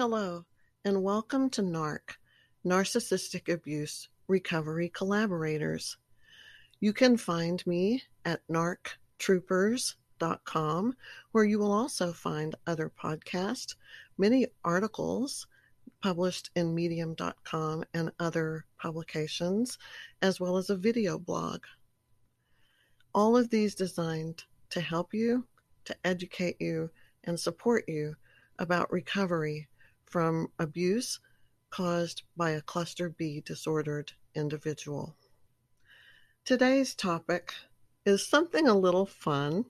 Hello, and welcome to NARC, Narcissistic Abuse Recovery Collaborators. You can find me at narctroopers.com, where you will also find other podcasts, many articles published in medium.com and other publications, as well as a video blog. All of these designed to help you, to educate you, and support you about recovery from abuse caused by a cluster B disordered individual. Today's topic is something a little fun,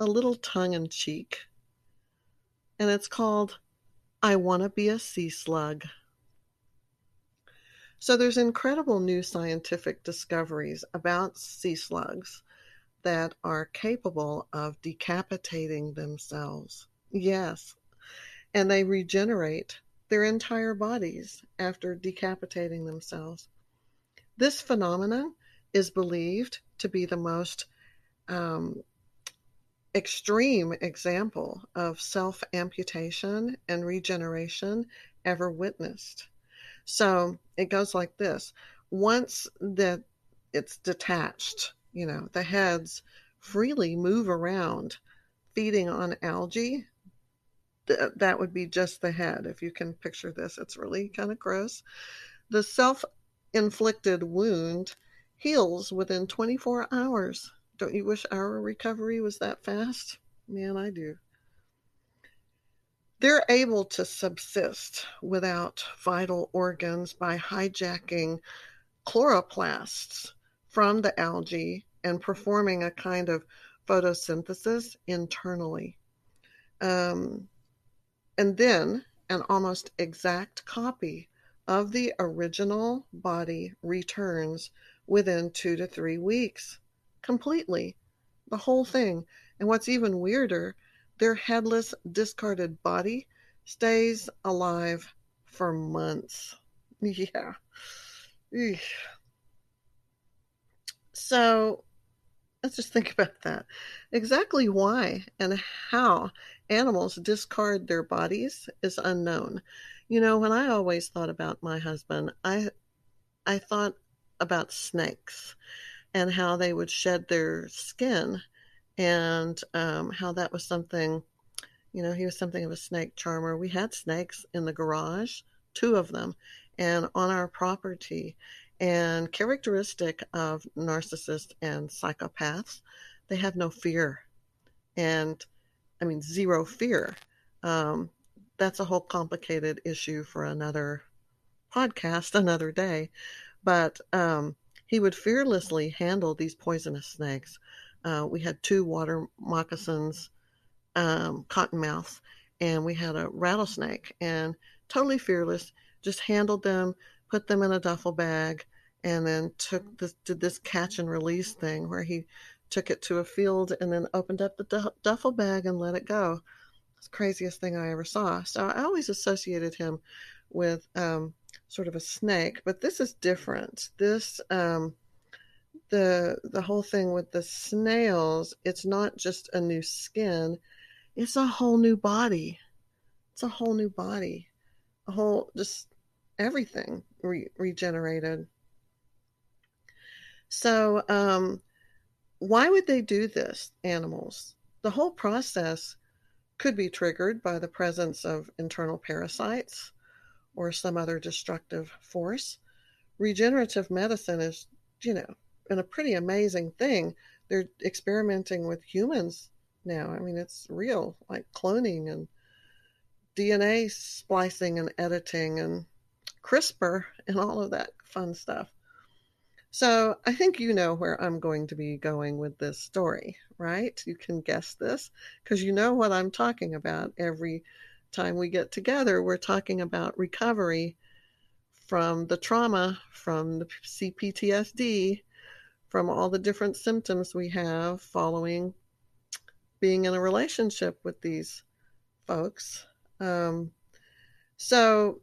a little tongue in cheek, and it's called I Want to Be a Sea Slug. So, there's incredible new scientific discoveries about sea slugs that are capable of decapitating themselves. Yes, and they regenerate their entire bodies after decapitating themselves. This phenomenon is believed to be the most um, extreme example of self amputation and regeneration ever witnessed. So it goes like this once that it's detached, you know, the heads freely move around feeding on algae th- that would be just the head. If you can picture this, it's really kind of gross. The self inflicted wound heals within 24 hours. Don't you wish our recovery was that fast? Man, I do. They're able to subsist without vital organs by hijacking chloroplasts from the algae and performing a kind of photosynthesis internally. Um, and then an almost exact copy of the original body returns within two to three weeks. Completely. The whole thing. And what's even weirder, their headless, discarded body stays alive for months. Yeah. Eesh. So let's just think about that. Exactly why and how animals discard their bodies is unknown. You know, when I always thought about my husband, I I thought about snakes and how they would shed their skin and um, how that was something you know he was something of a snake charmer we had snakes in the garage two of them and on our property and characteristic of narcissists and psychopaths they have no fear and I mean, zero fear. Um, that's a whole complicated issue for another podcast, another day. But um, he would fearlessly handle these poisonous snakes. Uh, we had two water moccasins, um, cottonmouths, and we had a rattlesnake, and totally fearless, just handled them, put them in a duffel bag, and then took this did this catch and release thing where he took it to a field, and then opened up the duffel bag and let it go. It's the craziest thing I ever saw. So I always associated him with um, sort of a snake, but this is different. This um, the the whole thing with the snails. It's not just a new skin; it's a whole new body. It's a whole new body, a whole just everything re- regenerated. So um, why would they do this, animals? The whole process could be triggered by the presence of internal parasites or some other destructive force. Regenerative medicine is, you know, and a pretty amazing thing. They're experimenting with humans now. I mean, it's real, like cloning and DNA splicing and editing and CRISPR and all of that fun stuff. So I think you know where I'm going to be going with this story, right? You can guess this because you know what I'm talking about. Every time we get together, we're talking about recovery from the trauma, from the CPTSD, from all the different symptoms we have following being in a relationship with these folks. Um, so,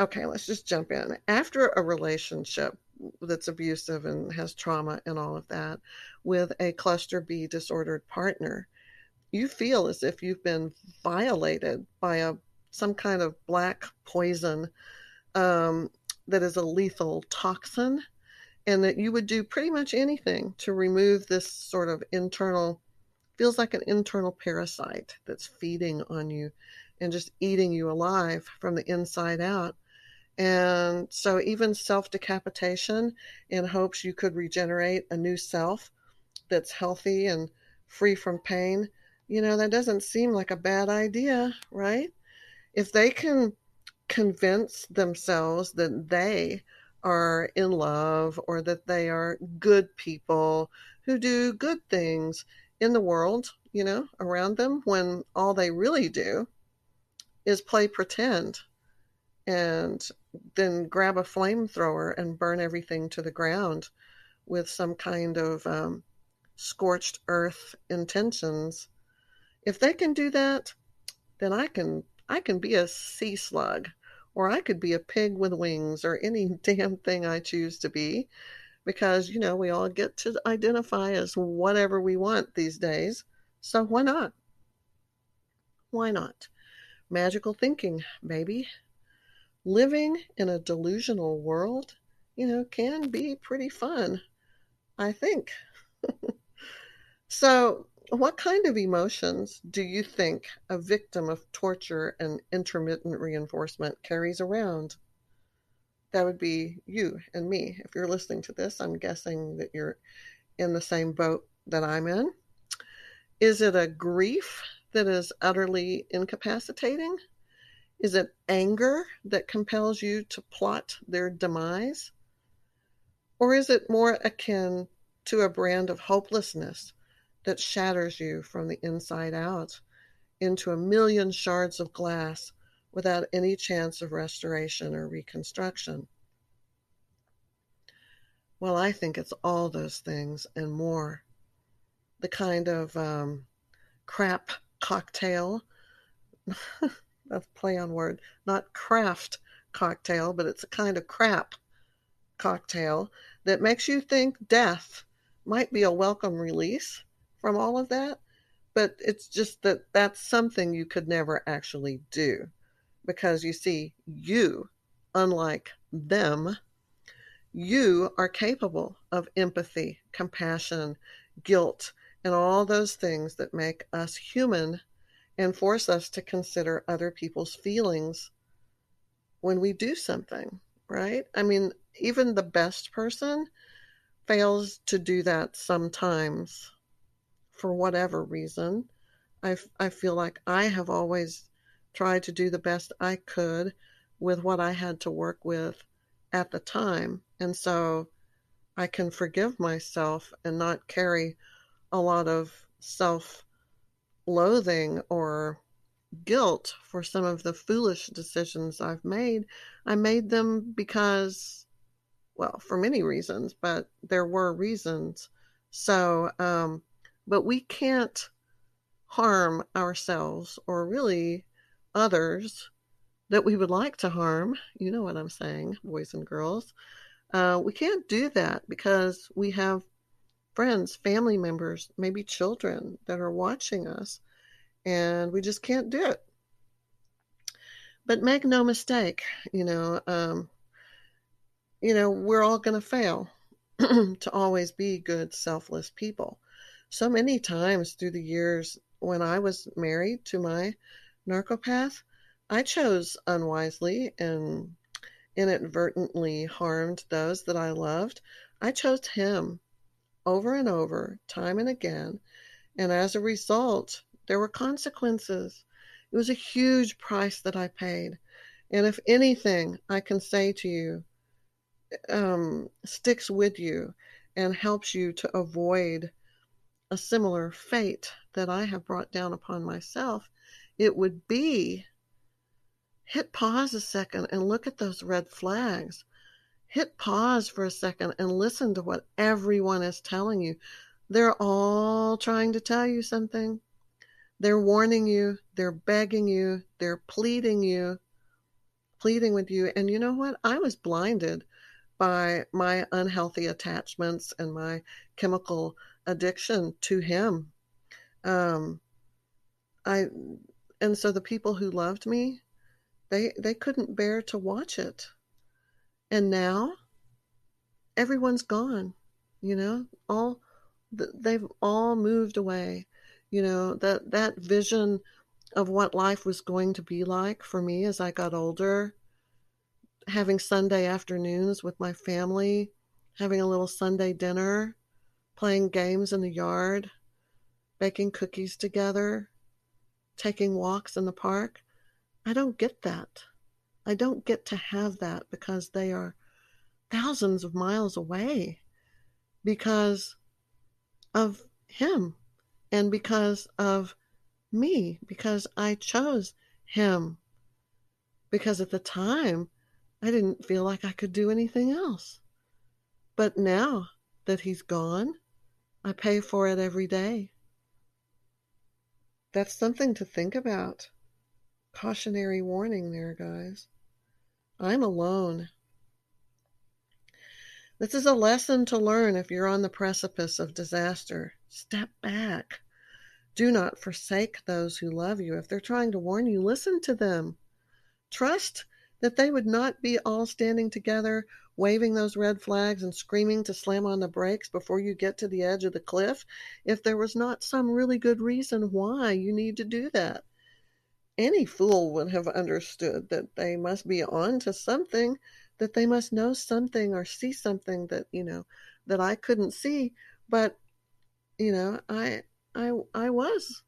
okay, let's just jump in. After a relationship, that's abusive and has trauma and all of that with a cluster B disordered partner, you feel as if you've been violated by a some kind of black poison um, that is a lethal toxin, and that you would do pretty much anything to remove this sort of internal, feels like an internal parasite that's feeding on you and just eating you alive from the inside out. And so, even self decapitation in hopes you could regenerate a new self that's healthy and free from pain, you know, that doesn't seem like a bad idea, right? If they can convince themselves that they are in love or that they are good people who do good things in the world, you know, around them, when all they really do is play pretend and then grab a flamethrower and burn everything to the ground with some kind of um, scorched earth intentions. If they can do that, then I can I can be a sea slug or I could be a pig with wings or any damn thing I choose to be because you know we all get to identify as whatever we want these days. So why not? Why not? magical thinking, maybe. Living in a delusional world, you know, can be pretty fun, I think. so, what kind of emotions do you think a victim of torture and intermittent reinforcement carries around? That would be you and me. If you're listening to this, I'm guessing that you're in the same boat that I'm in. Is it a grief that is utterly incapacitating? Is it anger that compels you to plot their demise? Or is it more akin to a brand of hopelessness that shatters you from the inside out into a million shards of glass without any chance of restoration or reconstruction? Well, I think it's all those things and more. The kind of um, crap cocktail. That's play on word. Not craft cocktail, but it's a kind of crap cocktail that makes you think death might be a welcome release from all of that. But it's just that that's something you could never actually do. Because you see, you, unlike them, you are capable of empathy, compassion, guilt, and all those things that make us human and force us to consider other people's feelings when we do something, right? I mean, even the best person fails to do that sometimes for whatever reason. I, I feel like I have always tried to do the best I could with what I had to work with at the time. And so I can forgive myself and not carry a lot of self loathing or guilt for some of the foolish decisions I've made. I made them because, well, for many reasons, but there were reasons. So, um, but we can't harm ourselves or really others that we would like to harm. You know what I'm saying, boys and girls. Uh, we can't do that because we have friends, family members, maybe children that are watching us, and we just can't do it. But make no mistake, you know, um, you know, we're all going to fail to always be good, selfless people. So many times through the years when I was married to my narcopath, I chose unwisely and inadvertently harmed those that I loved. I chose him over and over, time and again. And as a result, there were consequences. It was a huge price that I paid. And if anything I can say to you um, sticks with you and helps you to avoid a similar fate that I have brought down upon myself, it would be hit pause a second and look at those red flags hit pause for a second and listen to what everyone is telling you. They're all trying to tell you something. They're warning you, they're begging you, they're pleading you, pleading with you. And you know what? I was blinded by my unhealthy attachments and my chemical addiction to him. Um, I and so the people who loved me They they couldn't bear to watch it. And now everyone's gone, you know? All they've all moved away. You know, that that vision of what life was going to be like for me as I got older, having Sunday afternoons with my family, having a little Sunday dinner, playing games in the yard, baking cookies together, taking walks in the park. I don't get that. I don't get to have that because they are thousands of miles away because of him and because of me, because I chose him. Because at the time, I didn't feel like I could do anything else. But now that he's gone, I pay for it every day. That's something to think about. Cautionary warning there, guys. I'm alone. This is a lesson to learn if you're on the precipice of disaster. Step back. Do not forsake those who love you. If they're trying to warn you, listen to them. Trust that they would not be all standing together, waving those red flags and screaming to slam on the brakes before you get to the edge of the cliff if there was not some really good reason why you need to do that. Any fool would have understood that they must be on to something, that they must know something or see something that, you know, that I couldn't see. But, you know, I I I was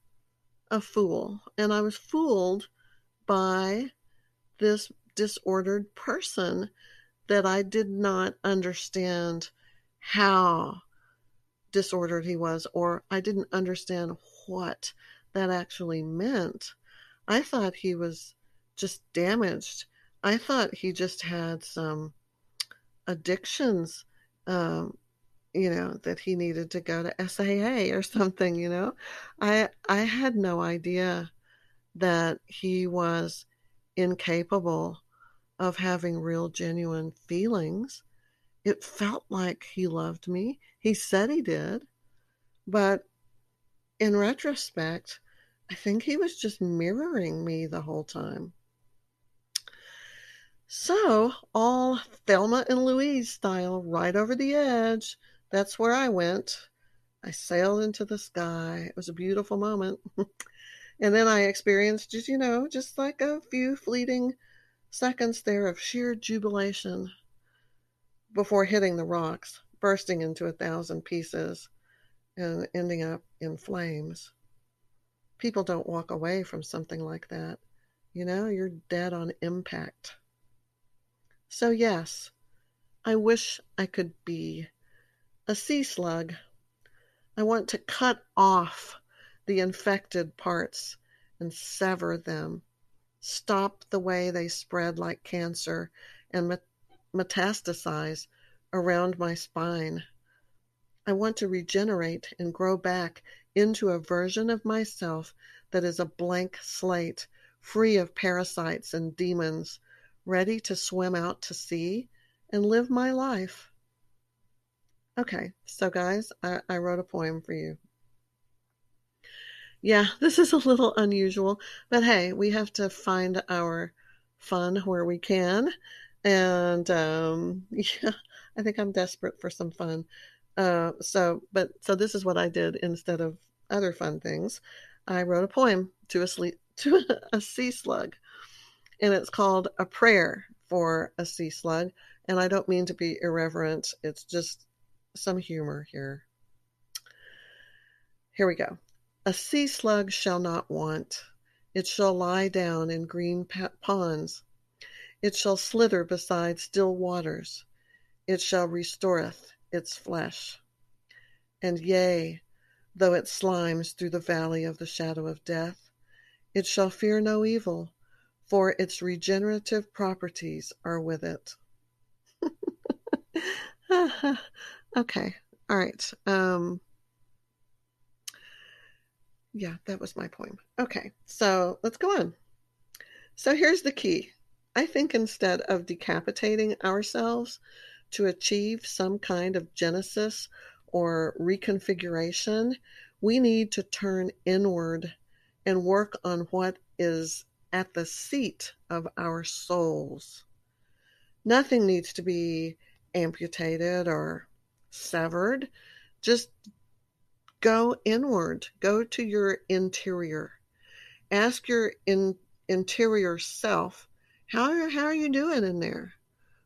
a fool and I was fooled by this disordered person that I did not understand how disordered he was, or I didn't understand what that actually meant. I thought he was just damaged. I thought he just had some addictions, um, you know, that he needed to go to SAA or something, you know. I I had no idea that he was incapable of having real, genuine feelings. It felt like he loved me. He said he did. But in retrospect, I think he was just mirroring me the whole time. So, all Thelma and Louise style, right over the edge, that's where I went. I sailed into the sky. It was a beautiful moment. And then I experienced just, you know, just like a few fleeting seconds there of sheer jubilation before hitting the rocks, bursting into a thousand pieces and ending up in flames. People don't walk away from something like that. You know, you're dead on impact. So, yes, I wish I could be a sea slug. I want to cut off the infected parts and sever them, stop the way they spread like cancer and metastasize around my spine. I want to regenerate and grow back into a version of myself that is a blank slate, free of parasites and demons, ready to swim out to sea and live my life. Okay, so guys, I, I wrote a poem for you. Yeah, this is a little unusual, but hey, we have to find our fun where we can. And um, yeah, I think I'm desperate for some fun. Uh, so, but so this is what I did instead of other fun things. I wrote a poem to a sleep, to a sea slug, and it's called "A Prayer for a Sea Slug." And I don't mean to be irreverent; it's just some humor here. Here we go. A sea slug shall not want; it shall lie down in green ponds; it shall slither beside still waters; it shall restoreth its flesh. And yea, though it slimes through the valley of the shadow of death, it shall fear no evil, for its regenerative properties are with it. okay, all right. Um, yeah, that was my poem. Okay, so let's go on. So here's the key. I think instead of decapitating ourselves to achieve some kind of genesis or reconfiguration, we need to turn inward and work on what is at the seat of our souls. Nothing needs to be amputated or severed. Just go inward, go to your interior. Ask your in, interior self, how, how are you doing in there?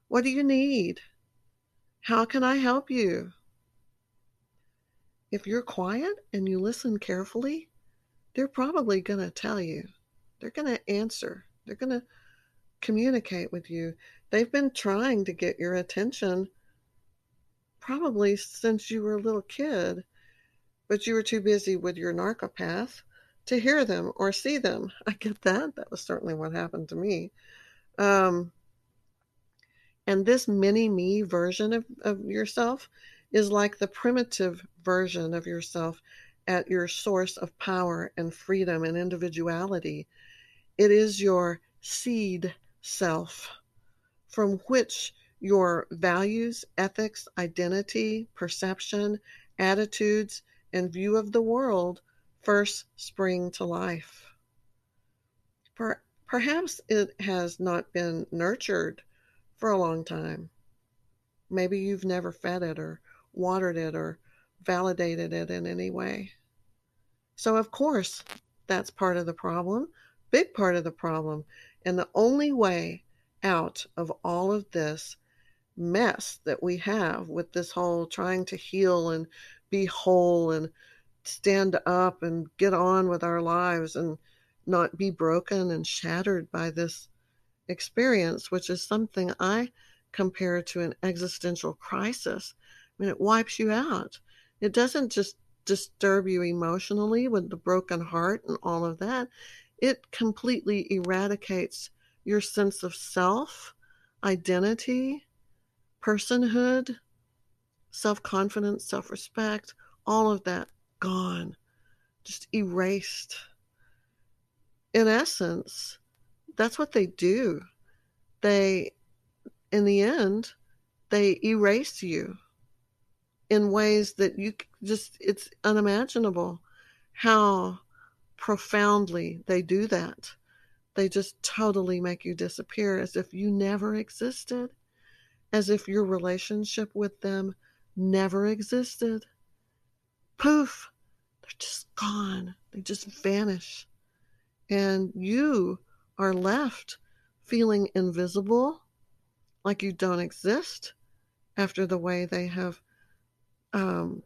What do you need? How can I help you? If you're quiet and you listen carefully, they're probably going to tell you. They're going to answer. They're going to communicate with you. They've been trying to get your attention probably since you were a little kid, but you were too busy with your narcopath to hear them or see them. I get that. That was certainly what happened to me. Um, and this mini me version of, of yourself is like the primitive version of yourself at your source of power and freedom and individuality. It is your seed self from which your values, ethics, identity, perception, attitudes, and view of the world first spring to life. Per- perhaps it has not been nurtured for a long time. Maybe you've never fed it or watered it or validated it in any way. So, of course, that's part of the problem, big part of the problem. And the only way out of all of this mess that we have with this whole trying to heal and be whole and stand up and get on with our lives and not be broken and shattered by this experience, which is something I compare to an existential crisis. I mean, it wipes you out. It doesn't just disturb you emotionally with the broken heart and all of that. It completely eradicates your sense of self, identity, personhood, self confidence, self respect, all of that gone, just erased. In essence, that's what they do. They, in the end, they erase you in ways that you just, it's unimaginable how profoundly they do that. They just totally make you disappear as if you never existed, as if your relationship with them never existed. Poof, they're just gone. They just vanish. And you are left feeling invisible, like you don't exist, after the way they have um,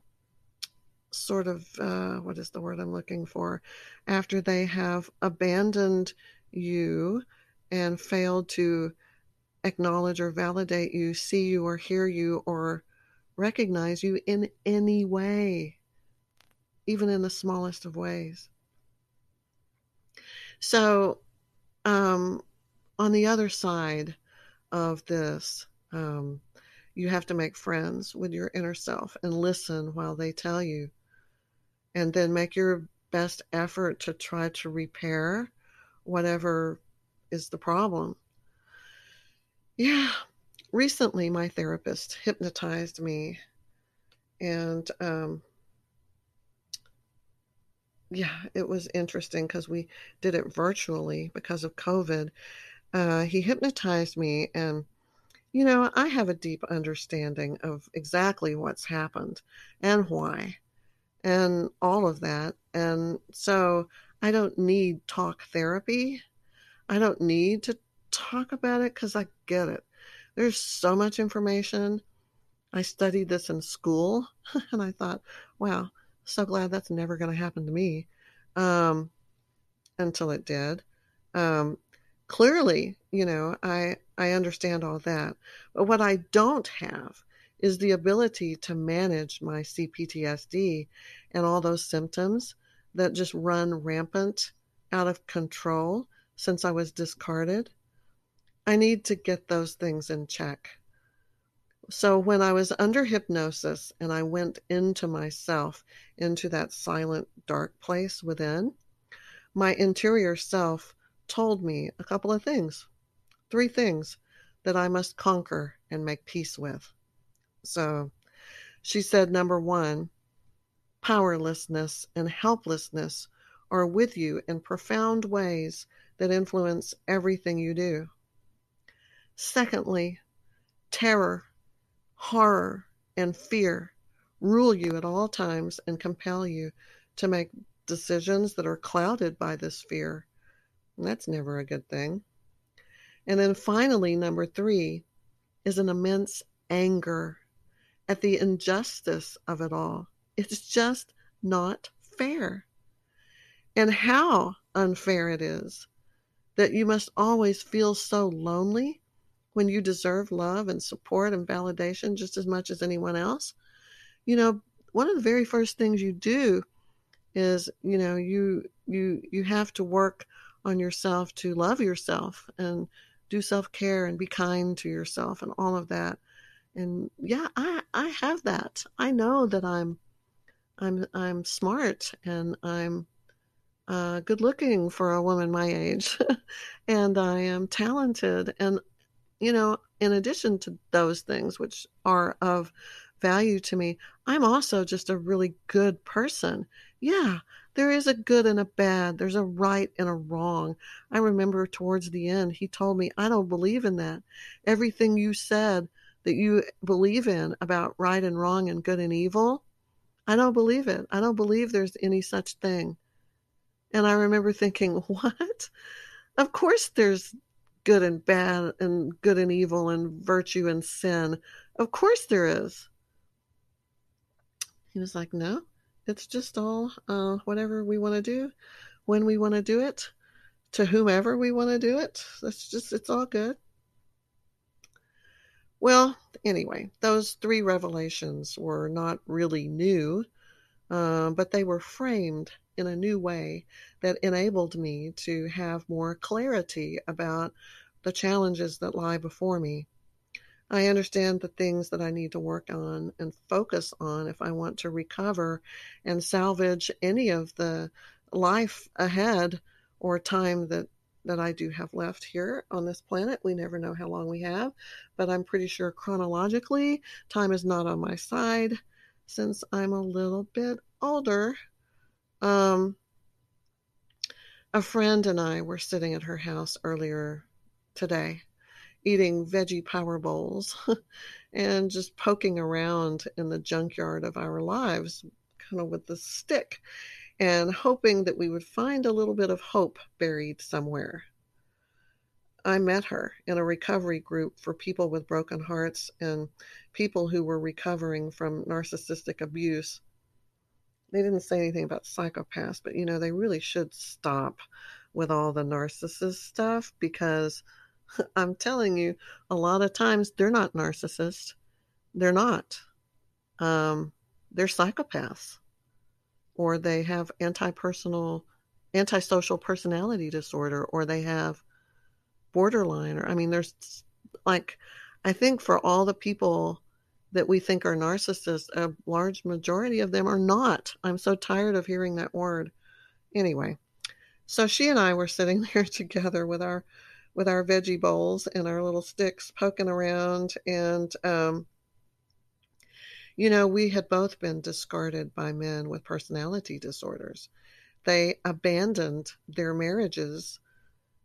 sort of, uh, what is the word I'm looking for? After they have abandoned you and failed to acknowledge or validate you, see you or hear you or recognize you in any way, even in the smallest of ways. So, um, on the other side of this, um, you have to make friends with your inner self and listen while they tell you. And then make your best effort to try to repair whatever is the problem. Yeah, recently my therapist hypnotized me and um, yeah, it was interesting because we did it virtually because of COVID. Uh, he hypnotized me, and you know, I have a deep understanding of exactly what's happened and why, and all of that. And so I don't need talk therapy. I don't need to talk about it because I get it. There's so much information. I studied this in school, and I thought, wow, so glad that's never going to happen to me um, until it did. Um, clearly, you know, I, I understand all that. But what I don't have is the ability to manage my CPTSD and all those symptoms that just run rampant out of control since I was discarded. I need to get those things in check. So when I was under hypnosis and I went into myself, into that silent, dark place within, my interior self told me a couple of things, three things that I must conquer and make peace with. So she said, number one, powerlessness and helplessness are with you in profound ways that influence everything you do. Secondly, terror, horror, and fear rule you at all times and compel you to make decisions that are clouded by this fear. And that's never a good thing. And then finally, number three is an immense anger at the injustice of it all. It's just not fair. And how unfair it is that you must always feel so lonely when you deserve love and support and validation just as much as anyone else. You know, one of the very first things you do is, you know, you you you have to work on yourself to love yourself and do self-care and be kind to yourself and all of that. And yeah, I I have that. I know that I'm I'm I'm smart and I'm uh, good looking for a woman my age, and I am talented. And you know, in addition to those things, which are of value to me, I'm also just a really good person. Yeah, there is a good and a bad. There's a right and a wrong. I remember towards the end, he told me, I don't believe in that. Everything you said that you believe in about right and wrong and good and evil, I don't believe it. I don't believe there's any such thing. And I remember thinking, what? Of course there's good and bad and good and evil and virtue and sin. Of course there is. He was like, no, it's just all uh, whatever we want to do, when we want to do it, to whomever we want to do it. That's just, it's all good. Well, anyway, those three revelations were not really new, uh, but they were framed in a new way that enabled me to have more clarity about the challenges that lie before me. I understand the things that I need to work on and focus on if I want to recover and salvage any of the life ahead or time that that I do have left here on this planet. We never know how long we have, but I'm pretty sure chronologically, time is not on my side since I'm a little bit older. Um, a friend and I were sitting at her house earlier today, eating veggie power bowls and just poking around in the junkyard of our lives, kind of with the stick and hoping that we would find a little bit of hope buried somewhere. I met her in a recovery group for people with broken hearts and people who were recovering from narcissistic abuse. They didn't say anything about psychopaths, but you know, they really should stop with all the narcissist stuff because I'm telling you, a lot of times they're not narcissists. They're not. Um, they're psychopaths or they have anti-personal antisocial personality disorder or they have borderline or i mean there's like i think for all the people that we think are narcissists a large majority of them are not i'm so tired of hearing that word anyway so she and i were sitting there together with our with our veggie bowls and our little sticks poking around and um, you know, we had both been discarded by men with personality disorders. They abandoned their marriages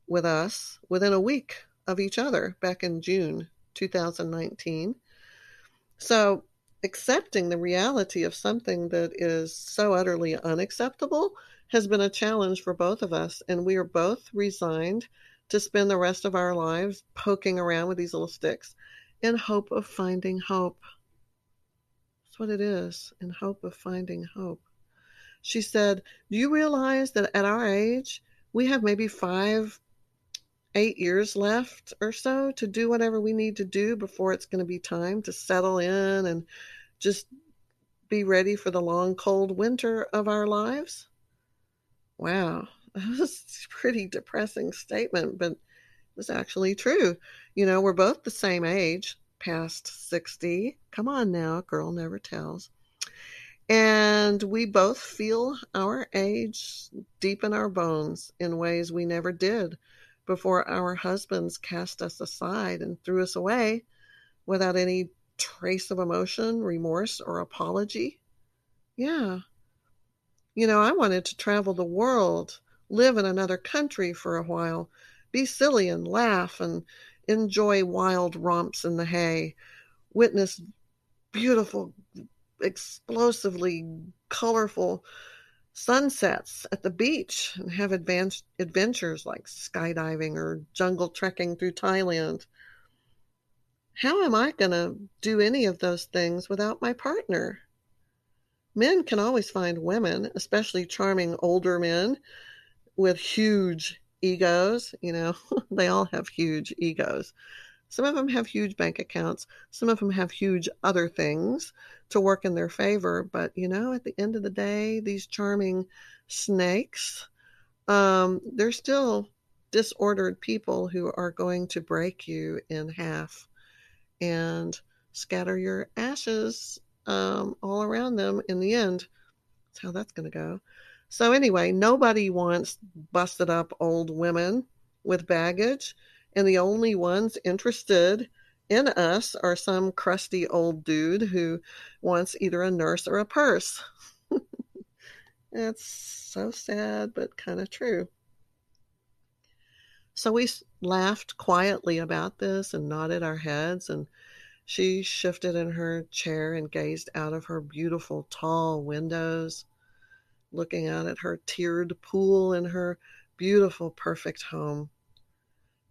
with us within a week of each other back in June 2019. So, accepting the reality of something that is so utterly unacceptable has been a challenge for both of us. And we are both resigned to spend the rest of our lives poking around with these little sticks in hope of finding hope. That's what it is, in hope of finding hope. She said, Do you realize that at our age, we have maybe five, eight years left or so to do whatever we need to do before it's going to be time to settle in and just be ready for the long, cold winter of our lives? Wow, that was a pretty depressing statement, but it was actually true. You know, we're both the same age past 60. Come on now, girl never tells. And we both feel our age deep in our bones in ways we never did before our husbands cast us aside and threw us away without any trace of emotion, remorse, or apology. Yeah. You know, I wanted to travel the world live in another country for a while, be silly and laugh and enjoy wild romps in the hay, witness beautiful, explosively colorful sunsets at the beach, and have advanced adventures like skydiving or jungle trekking through Thailand. How am I going to do any of those things without my partner? Men can always find women, especially charming older men with huge egos. You know, they all have huge egos. Some of them have huge bank accounts. Some of them have huge other things to work in their favor. But, you know, at the end of the day, these charming snakes, um, they're still disordered people who are going to break you in half and scatter your ashes um, all around them in the end. That's how that's going to go. So, anyway, nobody wants busted up old women with baggage, and the only ones interested in us are some crusty old dude who wants either a nurse or a purse. It's so sad, but kind of true. So we laughed quietly about this and nodded our heads and she shifted in her chair and gazed out of her beautiful tall windows, looking out at her tiered pool and her beautiful, perfect home.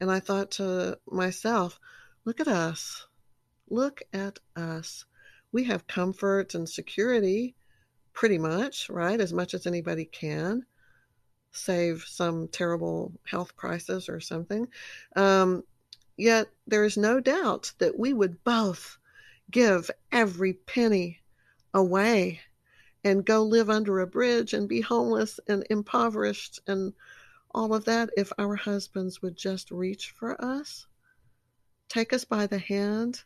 And I thought to myself, look at us. Look at us. We have comfort and security, pretty much, right? As much as anybody can, save some terrible health crisis or something. Um, Yet there is no doubt that we would both give every penny away and go live under a bridge and be homeless and impoverished and all of that if our husbands would just reach for us, take us by the hand,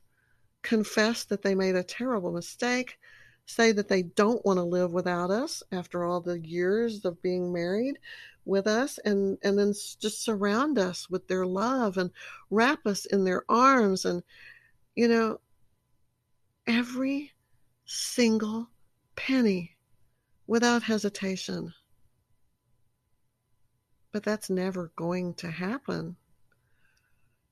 confess that they made a terrible mistake, say that they don't want to live without us after all the years of being married, with us and and then just surround us with their love and wrap us in their arms and you know every single penny without hesitation but that's never going to happen.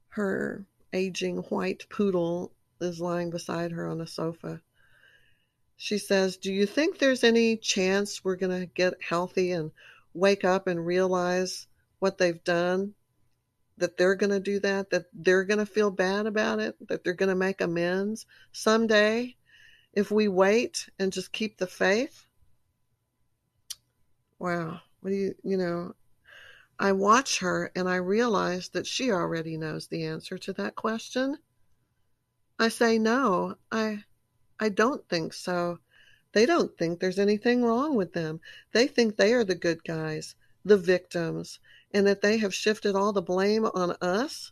Her aging white poodle is lying beside her on the sofa. She says do you think there's any chance we're going to get healthy and wake up and realize what they've done, that they're going to do that, that they're going to feel bad about it, that they're going to make amends someday if we wait and just keep the faith. Wow. What do you, you know, I watch her and I realize that she already knows the answer to that question. I say, no, I, I don't think so. They don't think there's anything wrong with them. They think they are the good guys, the victims, and that they have shifted all the blame on us.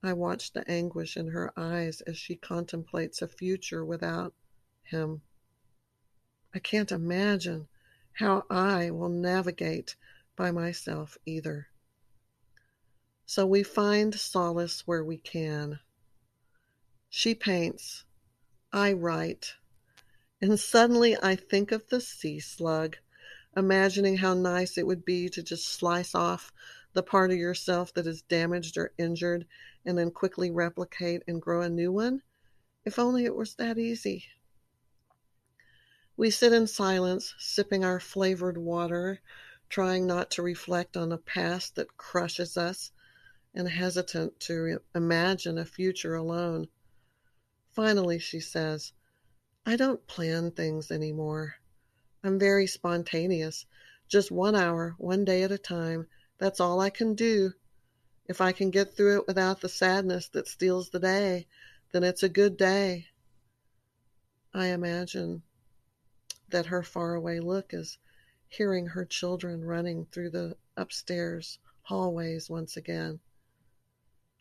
I watch the anguish in her eyes as she contemplates a future without him. I can't imagine how I will navigate by myself either. So we find solace where we can. She paints, I write, and suddenly I think of the sea slug, imagining how nice it would be to just slice off the part of yourself that is damaged or injured and then quickly replicate and grow a new one. If only it was that easy. We sit in silence, sipping our flavored water, trying not to reflect on a past that crushes us and hesitant to imagine a future alone. Finally, she says, I don't plan things anymore. I'm very spontaneous. Just one hour, one day at a time. That's all I can do. If I can get through it without the sadness that steals the day, then it's a good day. I imagine that her faraway look is hearing her children running through the upstairs hallways once again.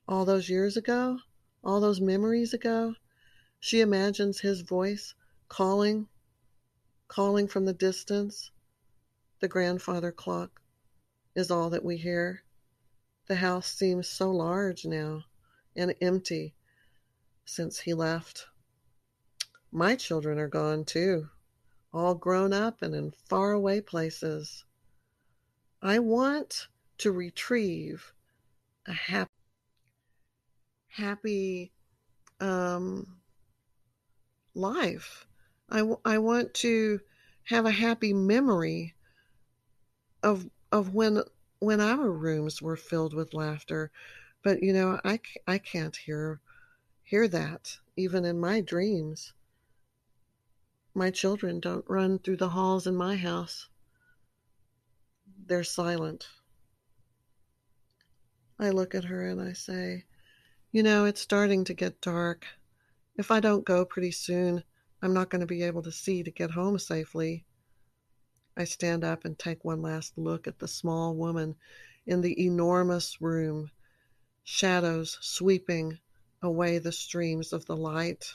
All those years ago, all those memories ago, she imagines his voice calling, calling from the distance. The grandfather clock is all that we hear. The house seems so large now and empty since he left. My children are gone too, all grown up and in faraway places. I want to retrieve a happy, happy um, life. I, w- I want to have a happy memory of of when when our rooms were filled with laughter. But you know, I, I can't hear hear that even in my dreams. My children don't run through the halls in my house. They're silent. I look at her and I say, You know, it's starting to get dark. If I don't go pretty soon, I'm not going to be able to see to get home safely. I stand up and take one last look at the small woman in the enormous room, shadows sweeping away the streams of the light,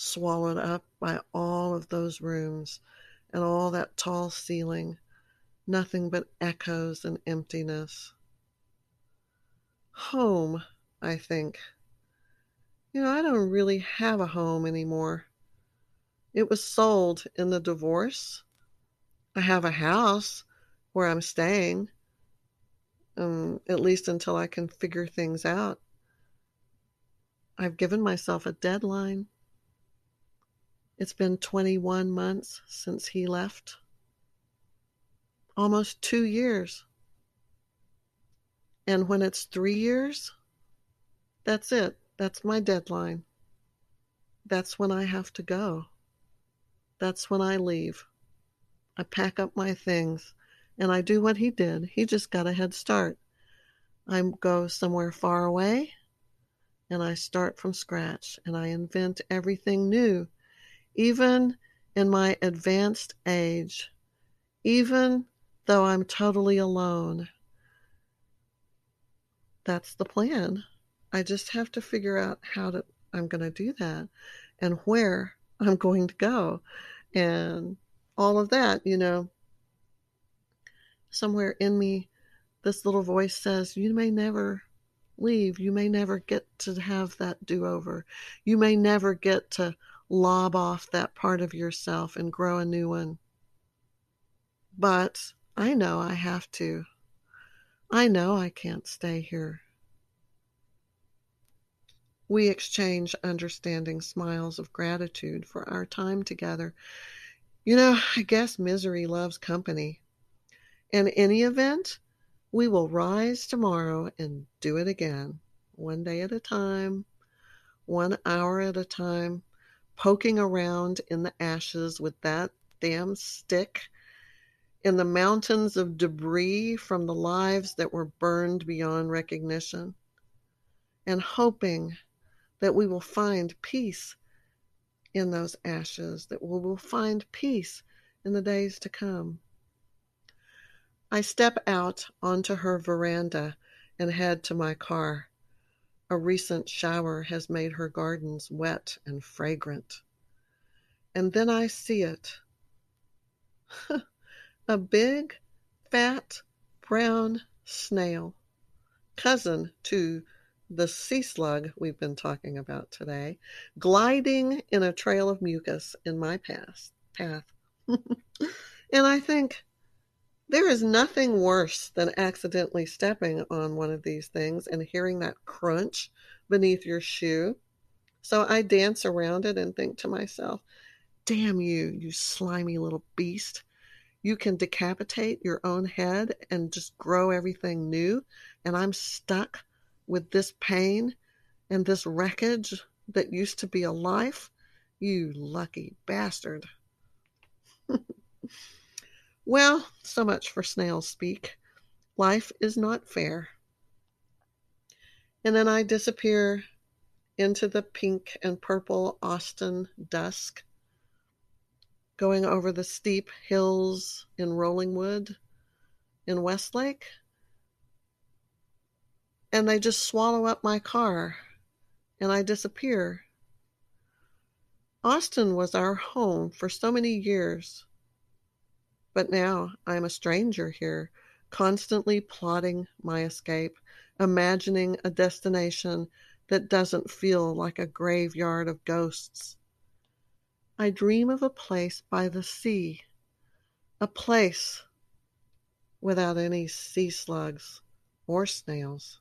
swallowed up by all of those rooms and all that tall ceiling, nothing but echoes and emptiness. Home, I think. You know, I don't really have a home anymore. It was sold in the divorce. I have a house where I'm staying, um, at least until I can figure things out. I've given myself a deadline. It's been 21 months since he left, almost two years. And when it's three years, that's it. That's my deadline. That's when I have to go. That's when I leave. I pack up my things and I do what he did. He just got a head start. I go somewhere far away and I start from scratch and I invent everything new, even in my advanced age, even though I'm totally alone. That's the plan. I just have to figure out how to I'm going to do that and where I'm going to go and all of that, you know. Somewhere in me, this little voice says, You may never leave. You may never get to have that do over. You may never get to lob off that part of yourself and grow a new one. But I know I have to. I know I can't stay here. We exchange understanding smiles of gratitude for our time together. You know, I guess misery loves company. In any event, we will rise tomorrow and do it again, one day at a time, one hour at a time, poking around in the ashes with that damn stick, in the mountains of debris from the lives that were burned beyond recognition, and hoping that we will find peace in those ashes, that we will find peace in the days to come. I step out onto her veranda and head to my car. A recent shower has made her gardens wet and fragrant. And then I see it. a big, fat, brown snail, cousin to the sea slug we've been talking about today, gliding in a trail of mucus in my path. path. and I think there is nothing worse than accidentally stepping on one of these things and hearing that crunch beneath your shoe. So I dance around it and think to myself, damn you, you slimy little beast. You can decapitate your own head and just grow everything new, and I'm stuck with this pain and this wreckage that used to be a life? You lucky bastard. well, so much for snail speak. Life is not fair. And then I disappear into the pink and purple Austin dusk, going over the steep hills in Rollingwood in Westlake and they just swallow up my car and I disappear. Austin was our home for so many years, but now I'm a stranger here, constantly plotting my escape, imagining a destination that doesn't feel like a graveyard of ghosts. I dream of a place by the sea, a place without any sea slugs or snails.